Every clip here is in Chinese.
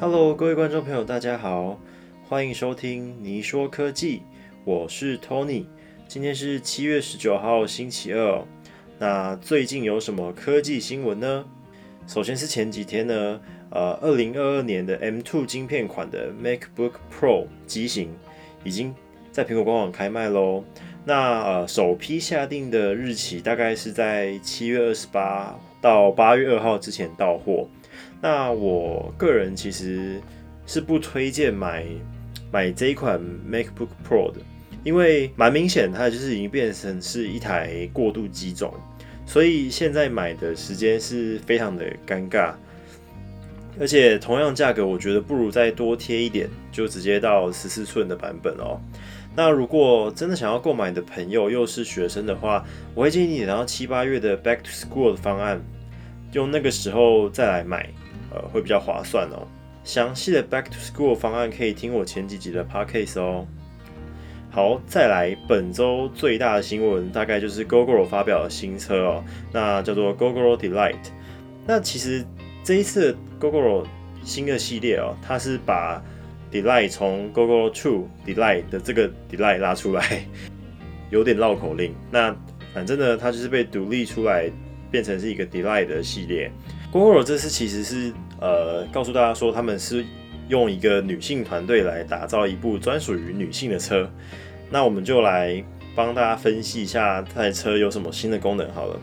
Hello，各位观众朋友，大家好，欢迎收听你说科技，我是 Tony。今天是七月十九号，星期二。那最近有什么科技新闻呢？首先是前几天呢，呃，二零二二年的 M2 晶片款的 MacBook Pro 机型已经在苹果官网开卖喽。那呃，首批下定的日期大概是在七月二十八到八月二号之前到货。那我个人其实是不推荐买买这一款 MacBook Pro 的，因为蛮明显它就是已经变成是一台过渡机种，所以现在买的时间是非常的尴尬。而且同样价格，我觉得不如再多贴一点，就直接到十四寸的版本哦。那如果真的想要购买的朋友又是学生的话，我会建议你等到七八月的 Back to School 的方案，用那个时候再来买，呃，会比较划算哦。详细的 Back to School 方案可以听我前几集的 Podcast 哦。好，再来本周最大的新闻，大概就是 Google 发表的新车哦，那叫做 Google Delight。那其实这一次 Google 新的系列哦，它是把 Delight 从 Google Two Delight 的这个 Delight 拉出来，有点绕口令。那反正呢，它就是被独立出来，变成是一个 Delight 的系列。Google 这次其实是呃告诉大家说，他们是用一个女性团队来打造一部专属于女性的车。那我们就来帮大家分析一下这台车有什么新的功能好了。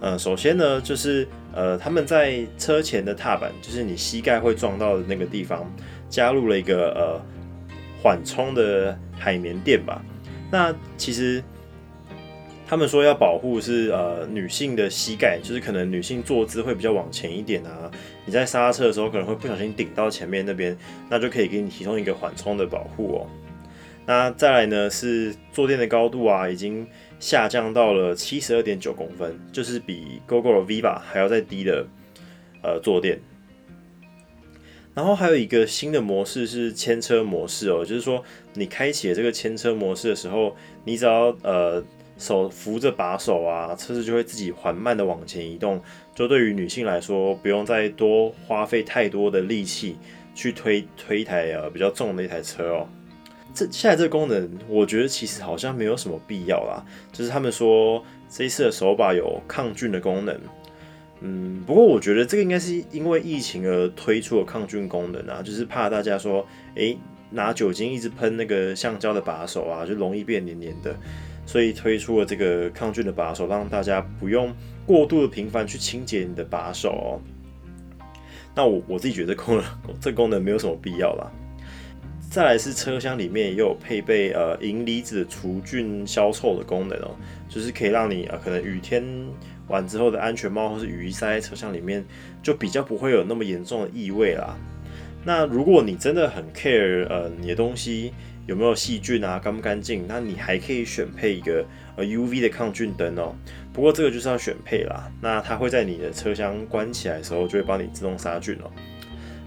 呃，首先呢，就是呃他们在车前的踏板，就是你膝盖会撞到的那个地方。加入了一个呃缓冲的海绵垫吧。那其实他们说要保护是呃女性的膝盖，就是可能女性坐姿会比较往前一点啊。你在刹车的时候可能会不小心顶到前面那边，那就可以给你提供一个缓冲的保护哦。那再来呢是坐垫的高度啊，已经下降到了七十二点九公分，就是比 GoGo Viva 还要再低的呃坐垫。然后还有一个新的模式是牵车模式哦，就是说你开启这个牵车模式的时候，你只要呃手扶着把手啊，车子就会自己缓慢的往前移动。就对于女性来说，不用再多花费太多的力气去推推一台呃比较重的一台车哦。这现在这个功能，我觉得其实好像没有什么必要啦。就是他们说这一次的手把有抗菌的功能。嗯，不过我觉得这个应该是因为疫情而推出的抗菌功能啊，就是怕大家说，诶，拿酒精一直喷那个橡胶的把手啊，就容易变黏黏的，所以推出了这个抗菌的把手，让大家不用过度的频繁去清洁你的把手哦。那我我自己觉得功能 这功能没有什么必要啦。再来是车厢里面也有配备呃银离子除菌消臭的功能哦，就是可以让你呃可能雨天。完之后的安全帽或是雨衣塞在车厢里面，就比较不会有那么严重的异味啦。那如果你真的很 care 呃你的东西有没有细菌啊干不干净，那你还可以选配一个呃 UV 的抗菌灯哦。不过这个就是要选配啦。那它会在你的车厢关起来的时候就会帮你自动杀菌哦。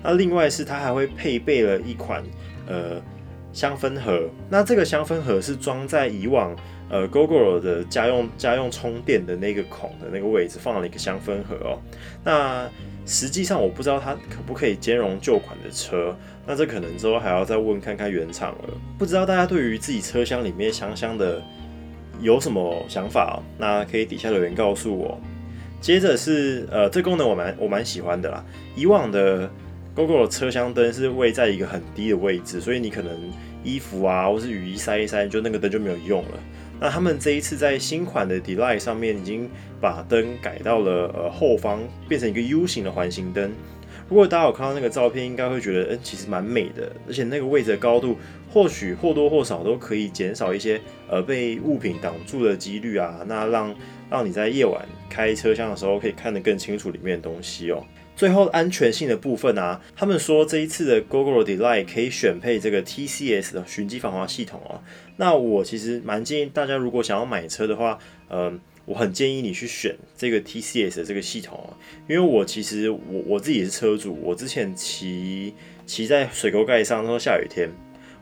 那另外是它还会配备了一款呃香氛盒，那这个香氛盒是装在以往。呃，GoGo 的家用家用充电的那个孔的那个位置放了一个香氛盒哦。那实际上我不知道它可不可以兼容旧款的车，那这可能之后还要再问看看原厂了。不知道大家对于自己车厢里面香香的有什么想法？那可以底下留言告诉我。接着是呃，这功能我蛮我蛮喜欢的啦。以往的 GoGo 的车厢灯是位在一个很低的位置，所以你可能衣服啊或是雨衣塞一塞，就那个灯就没有用了。那他们这一次在新款的 Delight 上面已经把灯改到了呃后方，变成一个 U 型的环形灯。如果大家有看到那个照片，应该会觉得，嗯，其实蛮美的。而且那个位置的高度，或许或多或少都可以减少一些呃被物品挡住的几率啊。那让让你在夜晚开车厢的时候，可以看得更清楚里面的东西哦。最后安全性的部分啊，他们说这一次的 Google Delight 可以选配这个 TCS 的循迹防滑系统哦。那我其实蛮建议大家，如果想要买车的话，嗯，我很建议你去选这个 TCS 的这个系统哦。因为我其实我我自己是车主，我之前骑骑在水沟盖上，那时候下雨天，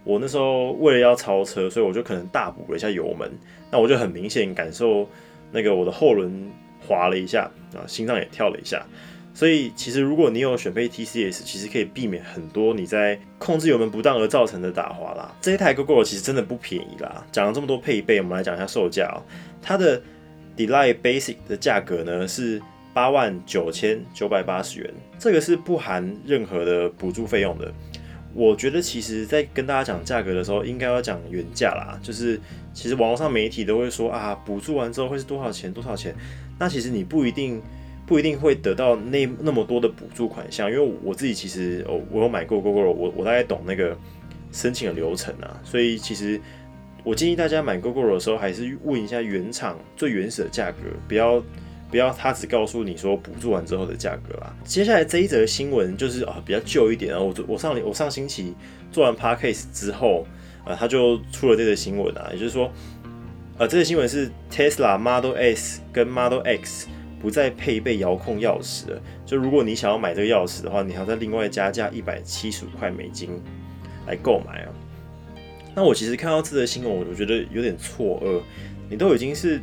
我那时候为了要超车，所以我就可能大补了一下油门，那我就很明显感受那个我的后轮滑了一下啊，心脏也跳了一下。所以其实如果你有选配 TCS，其实可以避免很多你在控制油门不当而造成的打滑啦。这一台 GoGo 其实真的不便宜啦。讲了这么多配备，我们来讲一下售价哦。它的 Delay Basic 的价格呢是八万九千九百八十元，这个是不含任何的补助费用的。我觉得其实，在跟大家讲价格的时候，应该要讲原价啦。就是其实网络上媒体都会说啊，补助完之后会是多少钱？多少钱？那其实你不一定不一定会得到那那么多的补助款项，因为我自己其实哦，我有买过 GoGo，我我大概懂那个申请的流程啊。所以其实我建议大家买 GoGo 的时候，还是问一下原厂最原始的价格，不要。不要，他只告诉你说补助完之后的价格啦。接下来这一则新闻就是啊比较旧一点啊，我我上我上星期做完 podcast 之后啊，他就出了这个新闻啊，也就是说，呃，这个新闻是 Tesla Model S 跟 Model X 不再配备遥控钥匙了。就如果你想要买这个钥匙的话，你还要再另外加价一百七十五块美金来购买啊。那我其实看到这则新闻，我我觉得有点错愕，你都已经是。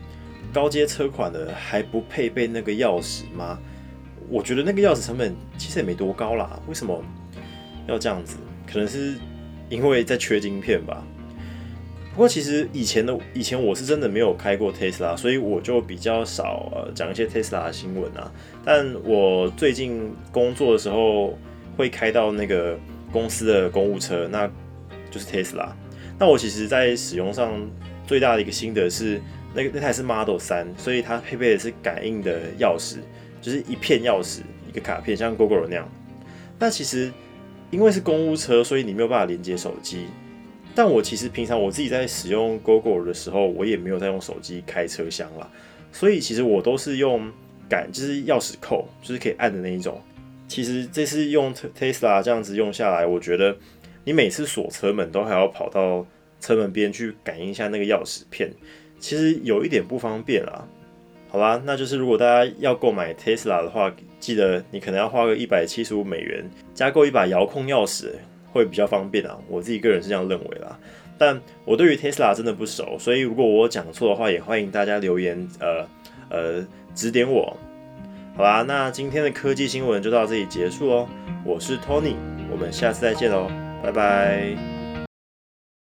高阶车款的还不配备那个钥匙吗？我觉得那个钥匙成本其实也没多高啦，为什么要这样子？可能是因为在缺晶片吧。不过其实以前的以前我是真的没有开过 Tesla，所以我就比较少呃讲一些 Tesla 的新闻啊。但我最近工作的时候会开到那个公司的公务车，那就是 Tesla。那我其实在使用上最大的一个心得是。那个那台是 Model 三，所以它配备的是感应的钥匙，就是一片钥匙一个卡片，像 Google 那样。那其实因为是公务车，所以你没有办法连接手机。但我其实平常我自己在使用 Google 的时候，我也没有在用手机开车厢啦。所以其实我都是用感，就是钥匙扣，就是可以按的那一种。其实这次用 Tesla 这样子用下来，我觉得你每次锁车门都还要跑到车门边去感应一下那个钥匙片。其实有一点不方便啦，好啦，那就是如果大家要购买 Tesla 的话，记得你可能要花个一百七十五美元，加购一把遥控钥匙会比较方便啊。我自己个人是这样认为啦，但我对于 Tesla 真的不熟，所以如果我讲错的话，也欢迎大家留言，呃呃指点我。好啦，那今天的科技新闻就到这里结束喽。我是 Tony，我们下次再见喽，拜拜。